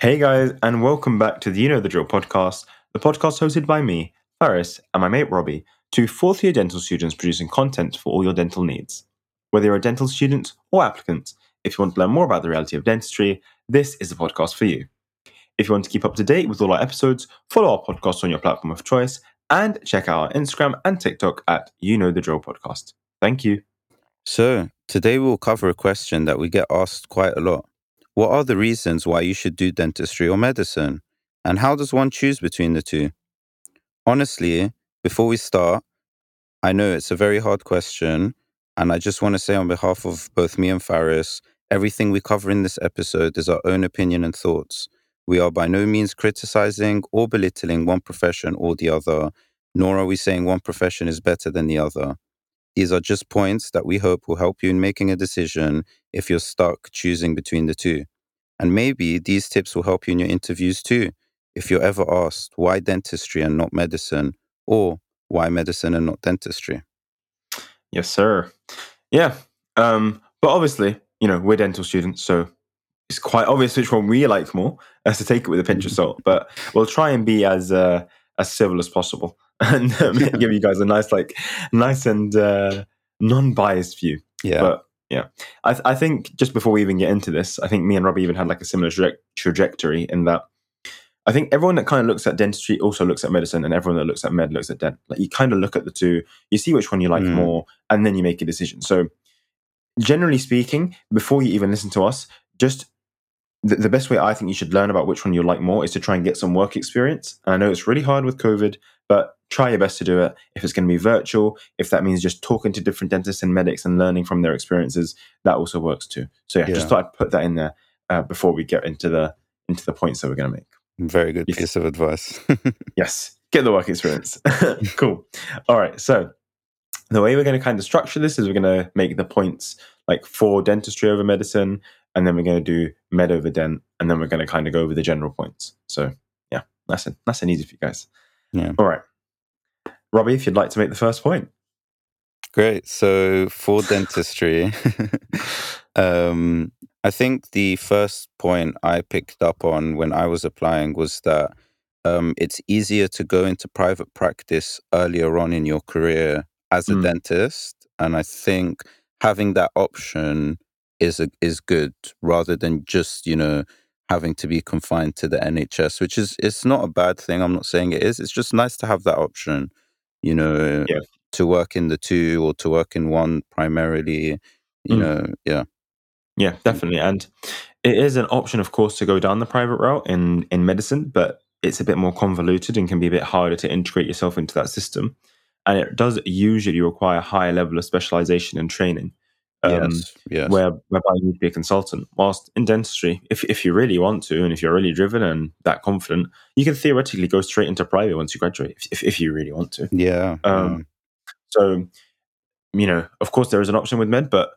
Hey guys, and welcome back to the You Know the Drill podcast, the podcast hosted by me, Faris, and my mate Robbie, two fourth year dental students producing content for all your dental needs. Whether you're a dental student or applicant, if you want to learn more about the reality of dentistry, this is the podcast for you. If you want to keep up to date with all our episodes, follow our podcast on your platform of choice and check out our Instagram and TikTok at You Know the Drill Podcast. Thank you. So, today we'll cover a question that we get asked quite a lot. What are the reasons why you should do dentistry or medicine? And how does one choose between the two? Honestly, before we start, I know it's a very hard question, and I just want to say on behalf of both me and Faris, everything we cover in this episode is our own opinion and thoughts. We are by no means criticizing or belittling one profession or the other, nor are we saying one profession is better than the other. These are just points that we hope will help you in making a decision if you're stuck choosing between the two. And maybe these tips will help you in your interviews too. If you're ever asked why dentistry and not medicine, or why medicine and not dentistry. Yes, sir. Yeah. Um, but obviously, you know, we're dental students, so it's quite obvious which one we like more, as to take it with a pinch of salt. But we'll try and be as uh, as civil as possible. and um, give you guys a nice, like, nice and uh, non-biased view. Yeah. But yeah, I, th- I think just before we even get into this, I think me and Robbie even had like a similar tra- trajectory in that I think everyone that kind of looks at dentistry also looks at medicine, and everyone that looks at med looks at dent. Like you kind of look at the two, you see which one you like mm. more, and then you make a decision. So, generally speaking, before you even listen to us, just the, the, best way I think you should learn about which one you like more is to try and get some work experience. And I know it's really hard with COVID, but try your best to do it. If it's going to be virtual, if that means just talking to different dentists and medics and learning from their experiences, that also works too. So yeah, yeah. just thought I'd put that in there uh, before we get into the into the points that we're going to make. Very good piece of advice. yes, get the work experience. cool. All right, so the way we're going to kind of structure this is we're going to make the points like for dentistry over medicine, and then we're going to do med over dent, and then we're going to kind of go over the general points. So yeah, that's and nice and easy for you guys. Yeah. All right, Robbie, if you'd like to make the first point. Great. So for dentistry, um, I think the first point I picked up on when I was applying was that um, it's easier to go into private practice earlier on in your career as a mm. dentist, and I think having that option is a, is good rather than just you know having to be confined to the NHS, which is it's not a bad thing. I'm not saying it is. It's just nice to have that option, you know, yeah. to work in the two or to work in one primarily. You mm. know, yeah, yeah, definitely. And it is an option, of course, to go down the private route in in medicine, but it's a bit more convoluted and can be a bit harder to integrate yourself into that system. And it does usually require a higher level of specialization and training um, yes, yes. Where, whereby you need to be a consultant. Whilst in dentistry, if, if you really want to, and if you're really driven and that confident, you can theoretically go straight into private once you graduate, if, if you really want to. Yeah. Um, So, you know, of course, there is an option with med, but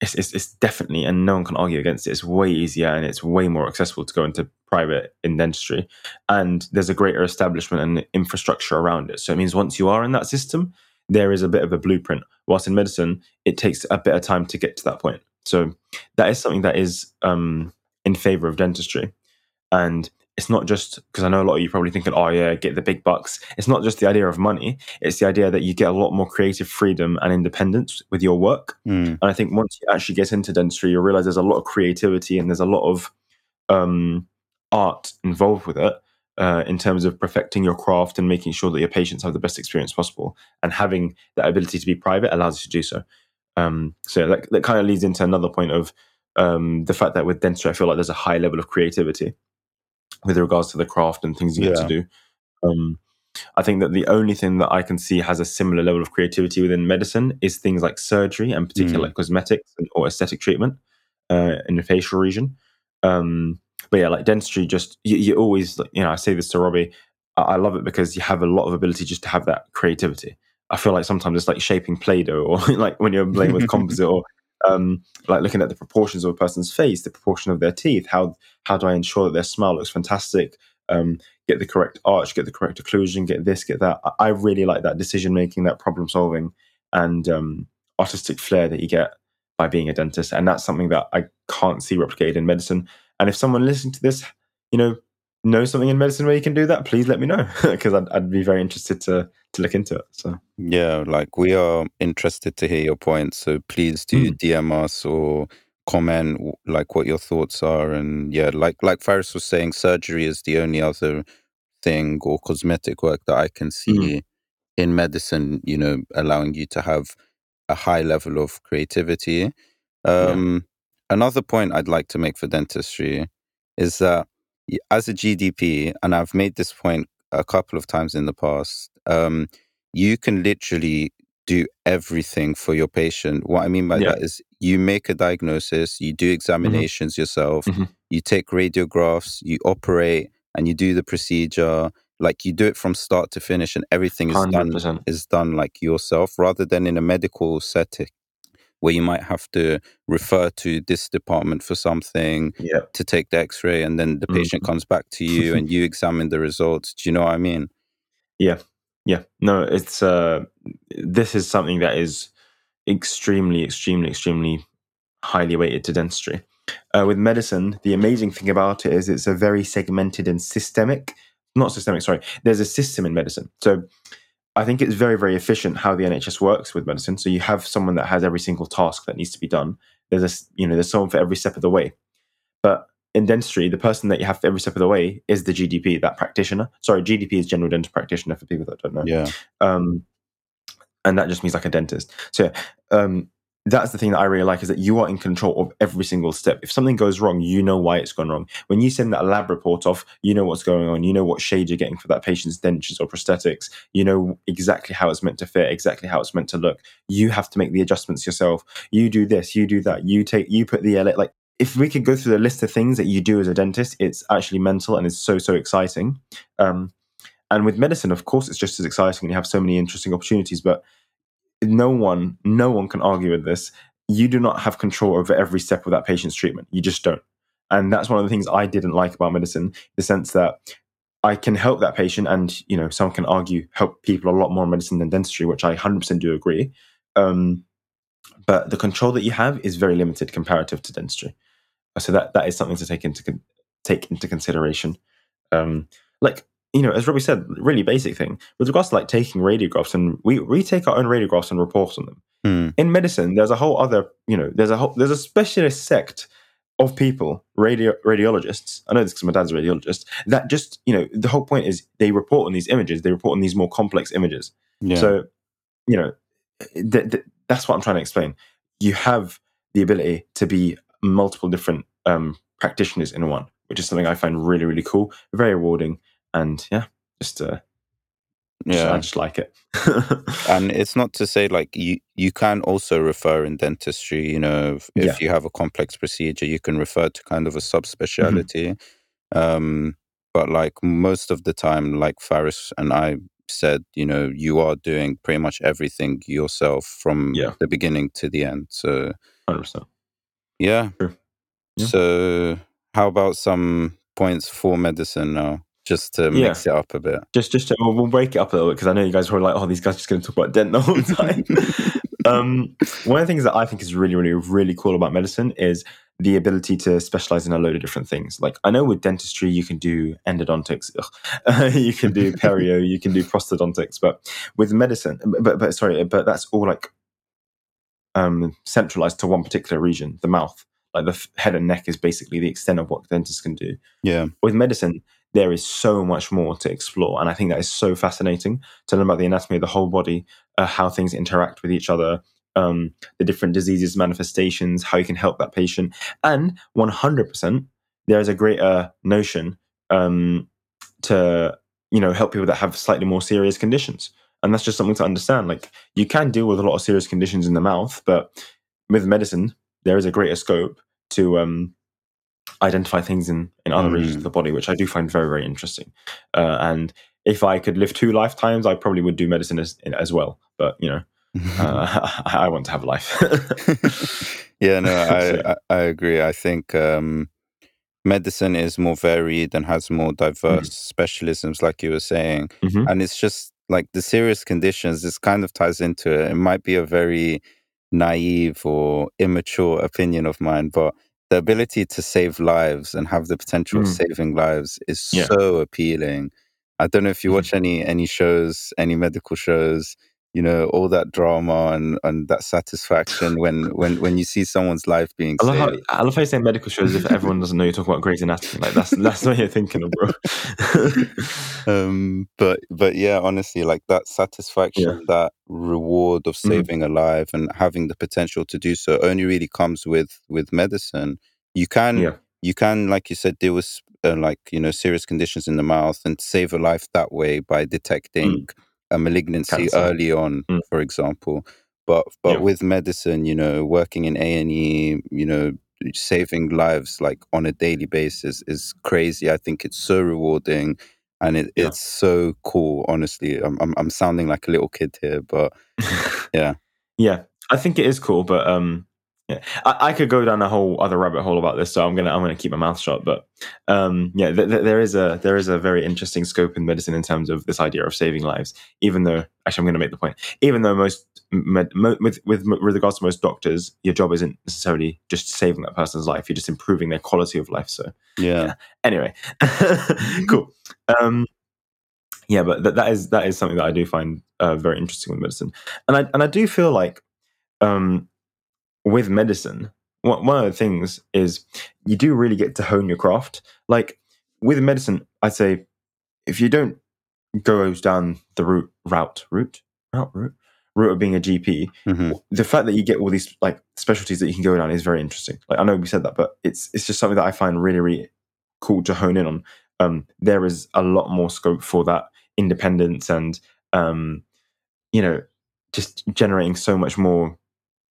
it's, it's, it's, definitely, and no one can argue against it, it's way easier and it's way more accessible to go into private in dentistry. And there's a greater establishment and infrastructure around it. So it means once you are in that system, there is a bit of a blueprint. Whilst in medicine, it takes a bit of time to get to that point. So that is something that is um, in favor of dentistry. And it's not just because I know a lot of you probably thinking, oh, yeah, get the big bucks. It's not just the idea of money, it's the idea that you get a lot more creative freedom and independence with your work. Mm. And I think once you actually get into dentistry, you realize there's a lot of creativity and there's a lot of um, art involved with it uh, in terms of perfecting your craft and making sure that your patients have the best experience possible. And having that ability to be private allows you to do so. Um, so that, that kind of leads into another point of um, the fact that with dentistry, I feel like there's a high level of creativity with regards to the craft and things you yeah. get to do. Um, I think that the only thing that I can see has a similar level of creativity within medicine is things like surgery and particularly mm. like cosmetics or aesthetic treatment uh, in the facial region. Um, but yeah, like dentistry, just you, you always, you know, I say this to Robbie, I, I, love it because you have a lot of ability just to have that creativity. I feel like sometimes it's like shaping Play-Doh or like when you're playing with composite or um, like looking at the proportions of a person's face, the proportion of their teeth. How how do I ensure that their smile looks fantastic? Um, get the correct arch, get the correct occlusion, get this, get that. I, I really like that decision making, that problem solving, and um, artistic flair that you get by being a dentist, and that's something that I can't see replicated in medicine. And if someone listening to this, you know, knows something in medicine where you can do that, please let me know because I'd, I'd be very interested to to look into it. So yeah, like we are interested to hear your points. So please do Mm. DM us or comment like what your thoughts are. And yeah, like like Faris was saying, surgery is the only other thing or cosmetic work that I can see in medicine. You know, allowing you to have a high level of creativity. Um, Another point I'd like to make for dentistry is that as a GDP, and I've made this point a couple of times in the past, um, you can literally do everything for your patient. What I mean by Yeah. that is you make a diagnosis, you do examinations yourself, Mhm. you take radiographs, you operate, and you do the procedure. Like you do it from start to finish, and everything is hundred done is done like yourself, rather than in a medical setting where you might have to refer to this department for something Yeah, to take the x-ray and then the patient Mhm. comes back to you and you examine the results do you know what i mean Yeah. yeah. No, it's uh, this is something that is extremely, extremely, extremely highly weighted to dentistry. Uh, with medicine, the amazing thing about it is it's a very segmented and systemic, not systemic, sorry, there's a system in medicine. So I think it's very, very efficient how the NHS works with medicine. So you have someone that has every single task that needs to be done. There's a, you know, there's someone for every step of the way. But in dentistry, the person that you have for every step of the way is the GDP, that practitioner. Sorry, GDP is general dental practitioner for people that don't know yeah um, and that just means like a dentist. So um, that's the thing that I really like is that you are in control of every single step. If something goes wrong, you know why it's gone wrong. When you send that lab report off, you know what's going on. You know what shade you're getting for that patient's dentures or prosthetics. You know exactly how it's meant to fit, exactly how it's meant to look. You have to make the adjustments yourself. You do this, you do that. You take, you put the ele- like. If we could go through the list of things that you do as a dentist, it's actually mental and it's so so exciting. Um, and with medicine, of course, it's just as exciting and you have so many interesting opportunities. But no one, no one can argue with this. You do not have control over every step of that patient's treatment. You just don't. And that's one of the things I didn't like about medicine, the sense that I can help that patient, and you know, someone can argue help people a lot more in medicine than dentistry, which I 100% do agree. Um, but the control that you have is very limited comparative to dentistry. So that that is something to take into take into consideration. Um, like you know, as Robbie said, really basic thing with regards to like taking radiographs, and we we take our own radiographs and report on them. Hmm. In medicine, there's a whole other you know, there's a whole there's a specialist sect of people, radio radiologists. I know this because my dad's a radiologist. That just you know, the whole point is they report on these images. They report on these more complex images. yeah So, you know, th- th- that's what I'm trying to explain. You have the ability to be multiple different um, practitioners in one, which is something I find really, really cool, very rewarding, and yeah, just, uh, yeah I just like it. and it's not to say like you you can also refer in dentistry you know if, if Yeah. you have a complex procedure you can refer to kind of a subspecialty um but like most of the time like faris and i said you know you are doing pretty much everything yourself from Yeah. the beginning to the end so 100%. yeah True. Yeah. so how about some points for medicine now just to mix it up a bit Just, just to, we'll, we'll break it up a little bit because I know you guys are probably like, oh, these guys are just going to talk about dent the whole time. um, one of the things that I think is really, really, really cool about medicine is the ability to specialize in a load of different things. Like I know with dentistry, you can do endodontics, you can do perio, you can do prosthodontics, but with medicine, but but sorry, but that's all like um, centralized to one particular region, the mouth. Like the f- head and neck is basically the extent of what dentists can do yeah with medicine, there is so much more to explore. And I think that is so fascinating to learn about the anatomy of the whole body, uh, how things interact with each other, um, the different diseases, manifestations, how you can help that patient. And 100%, there is a greater notion um, to, you know, help people that have slightly more serious conditions. And that's just something to understand. Like you can deal with a lot of serious conditions in the mouth, but with medicine, there is a greater scope to um, identify things in, in other regions Mm. of the body, which I do find very, very interesting. Uh, and if I could live two lifetimes, I probably would do medicine as, as well. But, you know, uh, I, I want to have a life. yeah, no, I, I I agree. I think um, medicine is more varied and has more diverse specialisms, like you were saying, Mhm. and it's just like the serious conditions. This kind of ties into it. It might be a very naive or immature opinion of mine, but the ability to save lives and have the potential of Mm. saving lives is Yeah. so appealing. I don't know if you Mhm. watch any any shows, any medical shows, you know, all that drama and, and that satisfaction when, when when you see someone's life being I love how. I love how you say medical shows if everyone doesn't know you're talking about Grey's Anatomy. Like that's that's what you're thinking of, bro. um but but yeah honestly like that satisfaction that reward of Mhm. saving a life and having the potential to do so only really comes with with medicine you can yeah, you can like you said deal with uh, like you know serious conditions in the mouth and save a life that way by detecting a malignancy Cancer. early on Mm. for example but but Yeah. with medicine you know working in a&e you know saving lives like on a daily basis is crazy i think it's so rewarding and it, Yeah. it's so cool honestly I'm, I'm i'm sounding like a little kid here but Yeah. yeah. I think it is cool, but um, yeah, I, I could go down a whole other rabbit hole about this, so I'm gonna I'm gonna keep my mouth shut. But um, yeah, th- th- there is a there is a very interesting scope in medicine in terms of this idea of saving lives. Even though, actually, I'm going to make the point. Even though most med, mo, with, with with regards to most doctors, your job isn't necessarily just saving that person's life; you're just improving their quality of life. So yeah anyway, cool. Um, yeah, but th- that is that is something that I do find uh, very interesting with medicine, and I and I do feel like um, with medicine, one one of the things is you do really get to hone your craft. Like with medicine, I'd say if you don't go down the route route route route route route of being a GP, hmm the fact that you get all these like specialties that you can go down is very interesting. Like I know we said that, but it's it's just something that I find really really cool to hone in on. Um, there is a lot more scope for that independence and um, you know just generating so much more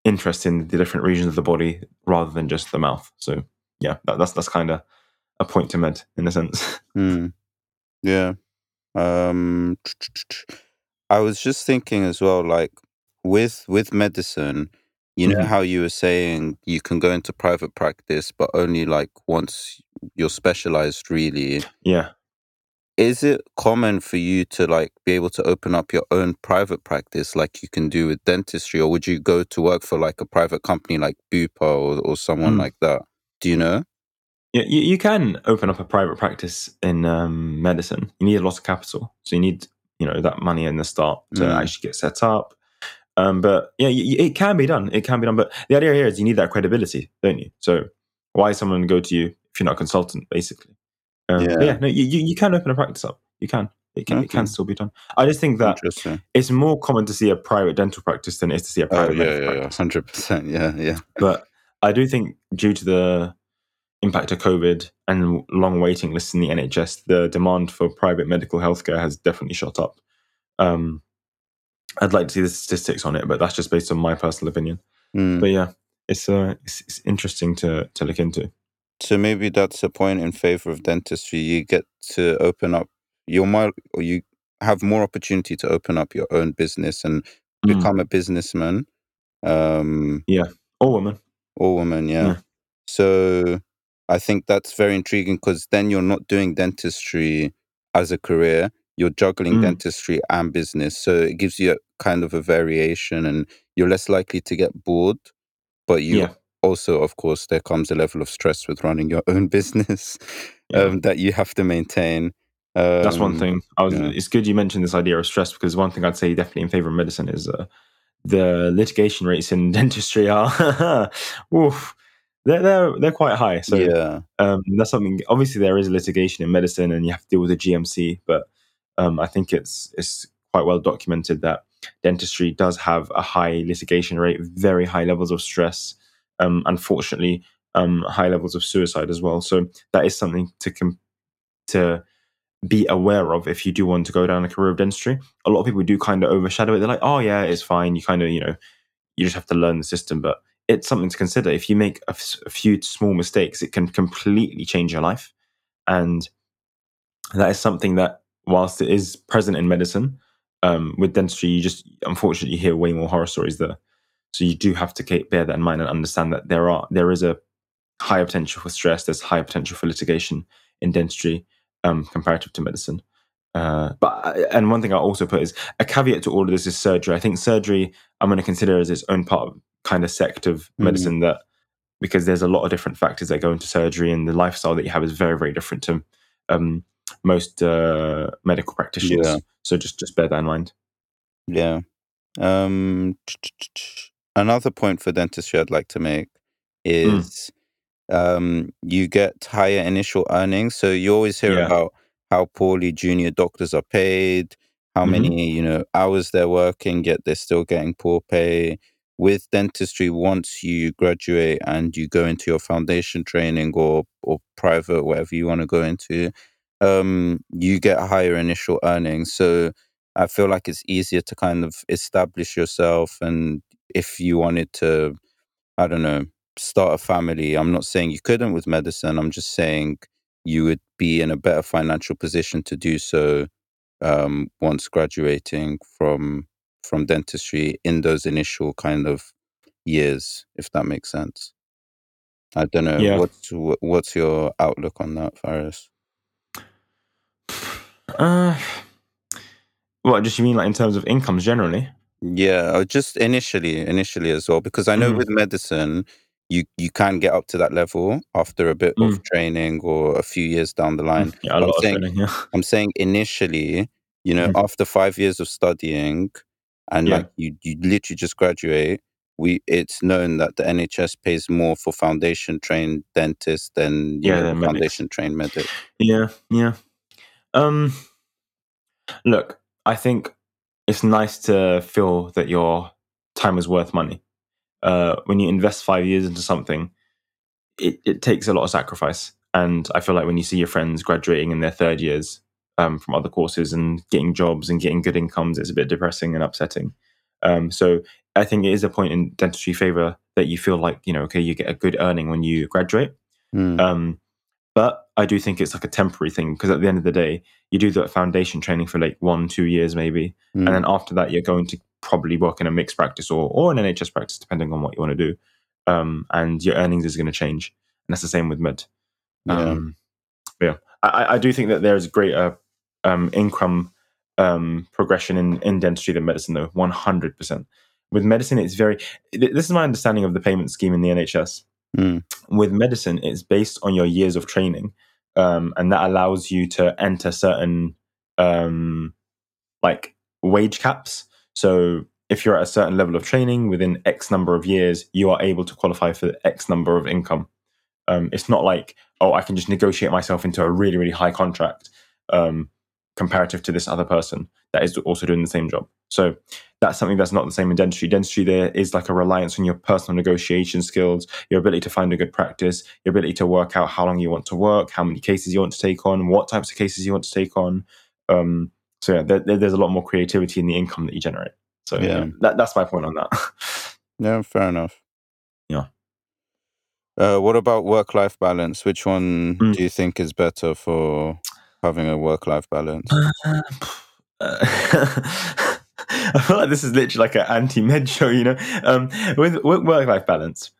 interest in the different regions of the body rather than just the mouth. So yeah, that, that's that's kind of a point to med in a sense. Mm. Yeah. Um I was just thinking as well, like with with medicine, you know how you were saying you can go into private practice, but only like once you're specialized really. yeah. Is it common for you to like be able to open up your own private practice like you can do with dentistry, or would you go to work for like a private company like Bupa or, or someone Mm. like that? Do you know? Yeah, you, you can open up a private practice in um, medicine. You need a lot of capital, so you need you know that money in the start to Mm. actually get set up. Um, but yeah, it can be done. It can be done. But the idea here is you need that credibility, don't you? So why someone go to you if you're not a consultant, basically? Um, Yeah. yeah, no, you, you can open a practice up. You can. It can. It can still be done. I just think that it's more common to see a private dental practice than it is to see a Oh private yeah, yeah, yeah, hundred percent. Yeah, yeah. But I do think due to the impact of COVID and long waiting lists in the NHS, the demand for private medical healthcare has definitely shot up. Um, I'd like to see the statistics on it, but that's just based on my personal opinion. Mm. But yeah, it's uh, it's, it's interesting to to look into. So maybe that's a point in favor of dentistry. You get to open up your more, or you have more opportunity to open up your own business and Mm. become a businessman. Um, yeah, Or woman. or woman, yeah. Yeah. So I think that's very intriguing because then you're not doing dentistry as a career. You're juggling Mm. dentistry and business. So it gives you a kind of a variation and you're less likely to get bored. But you Yeah. Also, of course, there comes a level of stress with running your own business Yeah. um, that you have to maintain. Um, That's one thing. I was. yeah. It's good you mentioned this idea of stress because one thing I'd say definitely in favor of medicine is uh, the litigation rates in dentistry are, oof, they're they're they're quite high. So yeah. um, that's something. Obviously, there is litigation in medicine, and you have to deal with the GMC. But um, I think it's it's quite well documented that dentistry does have a high litigation rate, very high levels of stress. Um, unfortunately, um, high levels of suicide as well. So that is something to com- to be aware of if you do want to go down a career of dentistry. A lot of people do kind of overshadow it. They're like, "Oh yeah, it's fine." You kind of you know you just have to learn the system, but it's something to consider. If you make a, f- a few small mistakes, it can completely change your life, and that is something that, whilst it is present in medicine, um, with dentistry, you just unfortunately hear way more horror stories there. So you do have to bear that in mind and understand that there are there is a higher potential for stress. There's higher potential for litigation in dentistry um, comparative to medicine. Uh, but and one thing I also put is a caveat to all of this is surgery. I think surgery I'm going to consider as its own part of kind of sect of Mhm. medicine that because there's a lot of different factors that go into surgery, and the lifestyle that you have is very, very different to um, most uh, medical practitioners. Yeah. So just just bear that in mind. Yeah. Um, another point for dentistry I'd like to make Mm. is um, you get higher initial earnings. So you always hear Yeah. about how poorly junior doctors are paid, how Mhm. many you know hours they're working, yet they're still getting poor pay. With dentistry, once you graduate and you go into your foundation training or or private, whatever you want to go into, um, you get higher initial earnings. So I feel like it's easier to kind of establish yourself. And if you wanted to, I don't know, start a family, I'm not saying you couldn't with medicine. I'm just saying you would be in a better financial position to do so um, once graduating from from dentistry in those initial kind of years, if that makes sense. I don't know. Yeah. What's what's your outlook on that, Faris? Uh, what just you mean like in terms of incomes generally? Yeah, uh, just initially, initially as well, because I know Mhm. with medicine, you you can get up to that level after a bit of Mm. training or a few years down the line. Yeah, a I'm lot of saying, training. Yeah. I'm saying initially, you know, Mhm. after five years of studying, and Yeah. like you you literally just graduate, we it's known that the NHS pays more for foundation trained dentists than you Yeah, know medics. foundation trained medic. Yeah, yeah. Um, look, I think it's nice to feel that your time is worth money. Uh, when you invest five years into something, it, it takes a lot of sacrifice. And I feel like when you see your friends graduating in their third years um, from other courses and getting jobs and getting good incomes, it's a bit depressing and upsetting. Um, so I think it is a point in dentistry favor that you feel like, you know, okay, you get a good earning when you graduate. Mm, Um, but I do think it's like a temporary thing because at the end of the day, you do that foundation training for like one, two years maybe, mm, and then after that, you're going to probably work in a mixed practice or or an NHS practice, depending on what you want to do. Um, and your earnings is going to change, and that's the same with med. yeah. Um, yeah, I, I- do think that there is greater um, income um, progression in, in dentistry than medicine, though. One hundred percent. With medicine, it's very. This is my understanding of the payment scheme in the NHS Mm, with medicine it's based on your years of training um, and that allows you to enter certain um, like wage caps. So if you're at a certain level of training within x number of years you are able to qualify for x number of income. Um, it's not like oh i can just negotiate myself into a really really high contract. Um, comparative to this other person that is also doing the same job so that's something that's not the same in dentistry dentistry there is like a reliance on your personal negotiation skills your ability to find a good practice, your ability to work out how long you want to work, how many cases you want to take on, what types of cases you want to take on. Um, so yeah, there, there- there's a lot more creativity in the income that you generate. So yeah, Yeah. that, that's my point on that. yeah, fair enough. Yeah. Uh, what about work life balance? Which one Mm. do you think is better for having a work life balance? I feel like this is literally like an anti-med show, you know. Um, with, with work-life balance,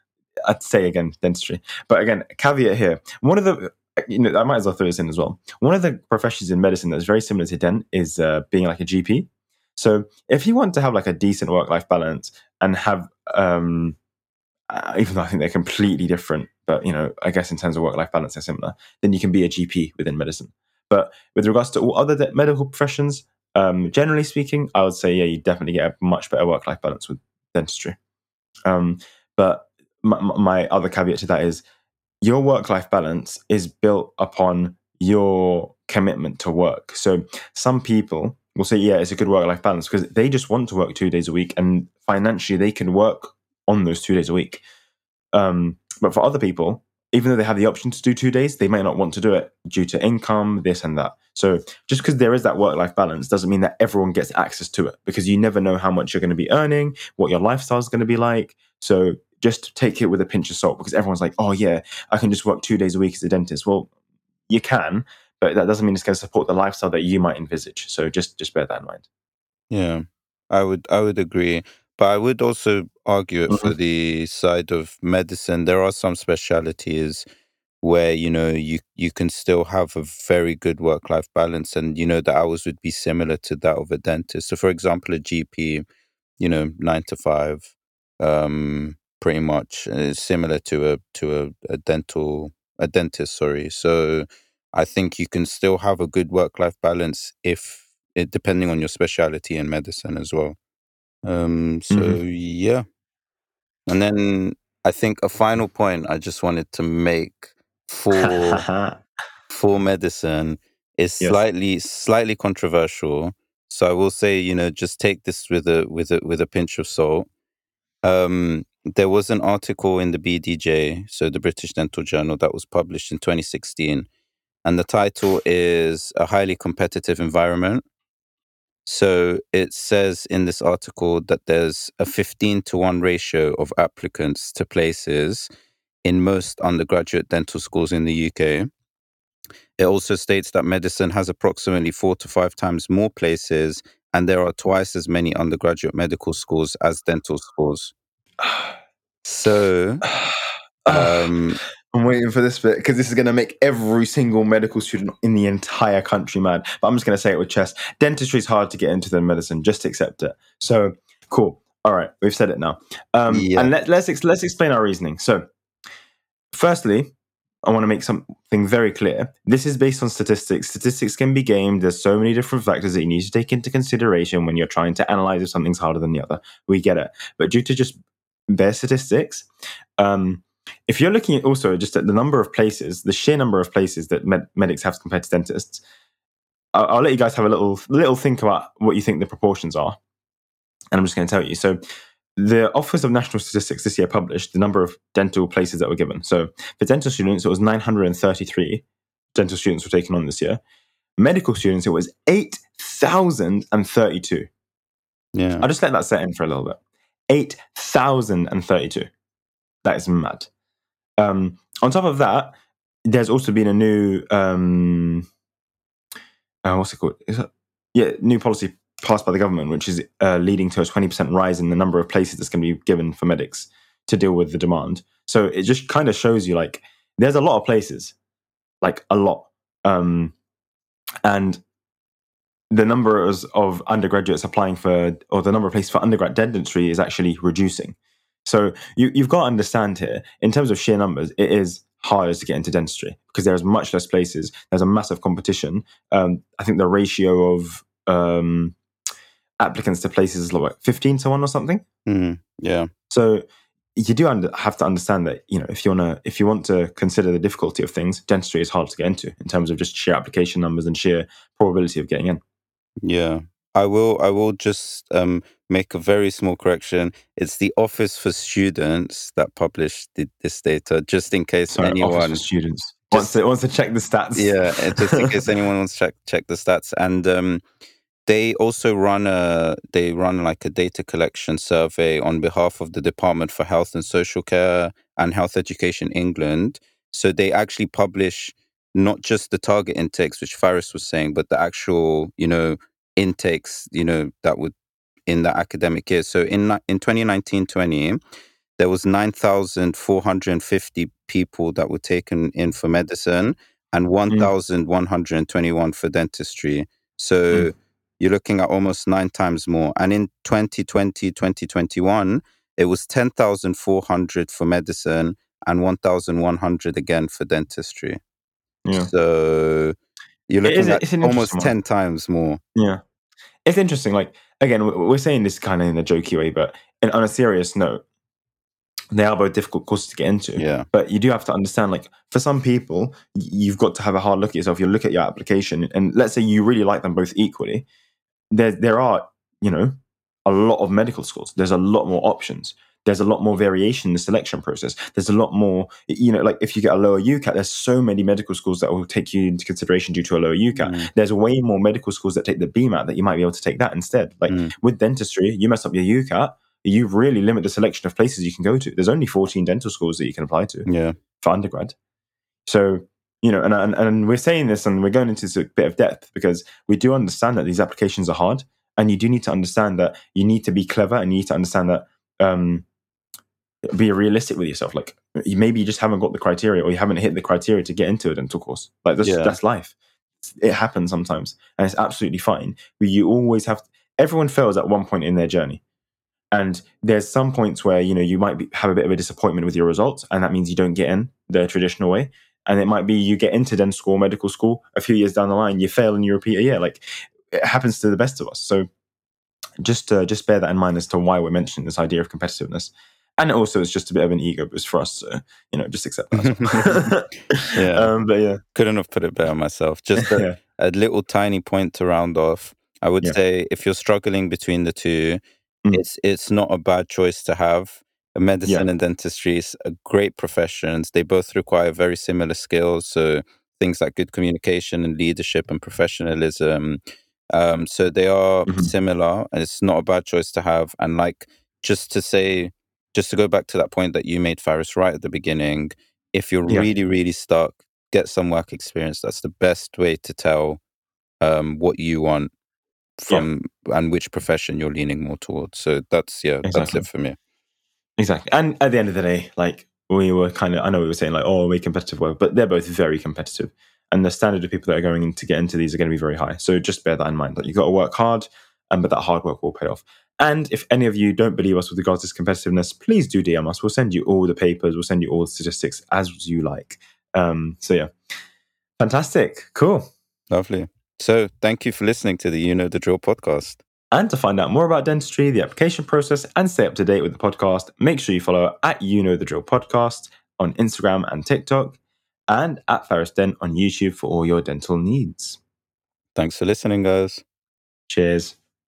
I'd say again dentistry, but again caveat here. One of the you know I might as well throw this in as well. One of the professions in medicine that's very similar to dent is uh, being like a GP. So if you want to have like a decent work-life balance and have um, uh, even though I think they're completely different, but you know, I guess in terms of work-life balance, they're similar. Then you can be a GP within medicine. But with regards to all other de- medical professions, um, generally speaking, I would say yeah, you definitely get a much better work-life balance with dentistry. Um, but my, my other caveat to that is your work-life balance is built upon your commitment to work. So some people will say, yeah, it's a good work-life balance because they just want to work two days a week, and financially they can work on those two days a week. Um, but for other people, even though they have the option to do two days, they might not want to do it due to income, this and that. So just because there is that work life balance doesn't mean that everyone gets access to it because you never know how much you're going to be earning, what your lifestyle is going to be like. So just take it with a pinch of salt because everyone's like, oh, yeah, I can just work two days a week as a dentist. Well, you can, but that doesn't mean it's going to support the lifestyle that you might envisage. So just just bear that in mind. Yeah, I would I would agree, but I would also argue it for the side of medicine. There are some specialities where you know you you can still have a very good work life balance, and you know the hours would be similar to that of a dentist. So, for example, a GP, you know, nine to five, um, pretty much uh, similar to a to a, a dental a dentist. Sorry, so I think you can still have a good work life balance if it, depending on your specialty in medicine as well. Um, so Mhm. yeah, and then I think a final point I just wanted to make for for medicine is Yes. slightly slightly controversial. So I will say, you know, just take this with a with a with a pinch of salt. Um, there was an article in the BDJ, so the British Dental Journal, that was published in 2016, and the title is "A Highly Competitive Environment." So it says in this article that there's a 15 to 1 ratio of applicants to places in most undergraduate dental schools in the UK. It also states that medicine has approximately four to five times more places, and there are twice as many undergraduate medical schools as dental schools. So, um, I'm waiting for this bit because this is going to make every single medical student in the entire country mad. But I'm just going to say it with chest. Dentistry is hard to get into than medicine. Just accept it. So cool. All right, we've said it now. Um, Yeah. And let, let's ex- let's explain our reasoning. So, firstly, I want to make something very clear. This is based on statistics. Statistics can be gamed. There's so many different factors that you need to take into consideration when you're trying to analyze if something's harder than the other. We get it. But due to just bare statistics, um, if you're looking at also just at the number of places, the sheer number of places that med- medics have compared to dentists, I'll, I'll let you guys have a little little think about what you think the proportions are, and I'm just going to tell you. So, the Office of National Statistics this year published the number of dental places that were given. So, for dental students, it was 933 dental students were taken on this year. Medical students, it was 8,032. yeah, I'll just let that set in for a little bit. 8,032. That is mad. Um, on top of that, there's also been a new, um, uh, what's it called? It, yeah, new policy passed by the government, which is uh, leading to a 20% rise in the number of places that's going to be given for medics to deal with the demand. So it just kind of shows you like there's a lot of places, like a lot. Um, and the number of, of undergraduates applying for, or the number of places for undergrad dentistry is actually reducing. So you, you've got to understand here, in terms of sheer numbers, it is harder to get into dentistry because there's much less places. There's a massive competition. Um, I think the ratio of um, applicants to places is like 15 to 1 or something. Mhm. yeah, So you do under, have to understand that you know if you want to if you want to consider the difficulty of things, dentistry is hard to get into in terms of just sheer application numbers and sheer probability of getting in. yeah. I will. I will just um, make a very small correction. It's the Office for Students that published the, this data, just in case Sorry, Office anyone for students just- wants to wants to check the stats. yeah uh, just in case anyone wants to check check the stats and um they also run a they run like a data collection survey on behalf of the department for health and social care and health education england so they actually publish not just the target intakes which faris was saying but the actual you know intakes you know that would in the academic year. So in in 2019-20 there was 9450 people that were taken in for medicine and 1121 for dentistry. So Mm. you're looking at almost nine times more. And in 2020 2021 it was 10400 for medicine and 1100 again for dentistry. Yeah. so you're It is looking at almost 10 times more. Yeah. It's interesting. Like, again, we- we're saying this kind of in a jokey way, but in, on a serious note, they are both difficult courses to get into. yeah But you do have to understand, like, for some people, you've got to have a hard look at yourself. You look at your application, and let's say you really like them both equally. There, there are, you know, a lot of medical schools. There's a lot more options. There's a lot more variation in the selection process. There's a lot more, you know, like if you get a lower UCAT, there's so many medical schools that will take you into consideration due to a lower UCAT. Mm, There's way more medical schools that take the BMAT that you might be able to take that instead. Like mm, with dentistry, you mess up your UCAT, you really limit the selection of places you can go to. There's only 14 dental schools that you can apply to yeah for undergrad. So, you know, and, and, and we're saying this and we're going into this a bit of depth because we do understand that these applications are hard. And you do need to understand that you need to be clever and you need to understand that, um, be realistic with yourself. Like maybe you just haven't got the criteria or you haven't hit the criteria to get into a dental course. Like that's, Yeah. that's life. It happens sometimes and it's absolutely fine. But you always have, everyone fails at one point in their journey. And there's some points where you know you might be, have a bit of a disappointment with your results, and that means you don't get in the traditional way. And it might be you get into dental school, medical school, a few years down the line, you fail and you repeat a year. Like it happens to the best of us. So just uh, just bear that in mind as to why we're mentioning this idea of competitiveness. And also, it's just a bit of an ego boost for us. So, you know, just accept that. yeah. Um, but yeah. Couldn't have put it better myself. Just a, Yeah. a little tiny point to round off. I would Yeah. say if you're struggling between the two, Mm. it's it's not a bad choice to have. Medicine and dentistry is a great professions. They both require very similar skills. So things like good communication and leadership and professionalism. Um, so they are Mhm. similar, and it's not a bad choice to have. And like just to say, just to go back to that point that you made, Faris, right at the beginning, if you're Yeah. really, really stuck, get some work experience. That's the best way to tell um, what you want from and which profession you're leaning more towards. So that's yeah, that's it for me. Exactly. And at the end of the day, like we were kind of, I know we were saying like, oh, we competitive work, but they're both very competitive. And the standard of people that are going in to get into these are going to be very high. So just bear that in mind. Like you've got to work hard, um, but that hard work will pay off. And if any of you don't believe us with regards to this competitiveness, please do DM us. We'll send you all the papers. We'll send you all the statistics as you like. Um, so yeah, fantastic, cool. Lovely. So thank you for listening to the You Know the Drill podcast. And to find out more about dentistry, the application process, and stay up to date with the podcast, make sure you follow at You Know the Drill podcast on Instagram and TikTok, and at Faris Dent on YouTube for all your dental needs. Thanks for listening, guys. Cheers.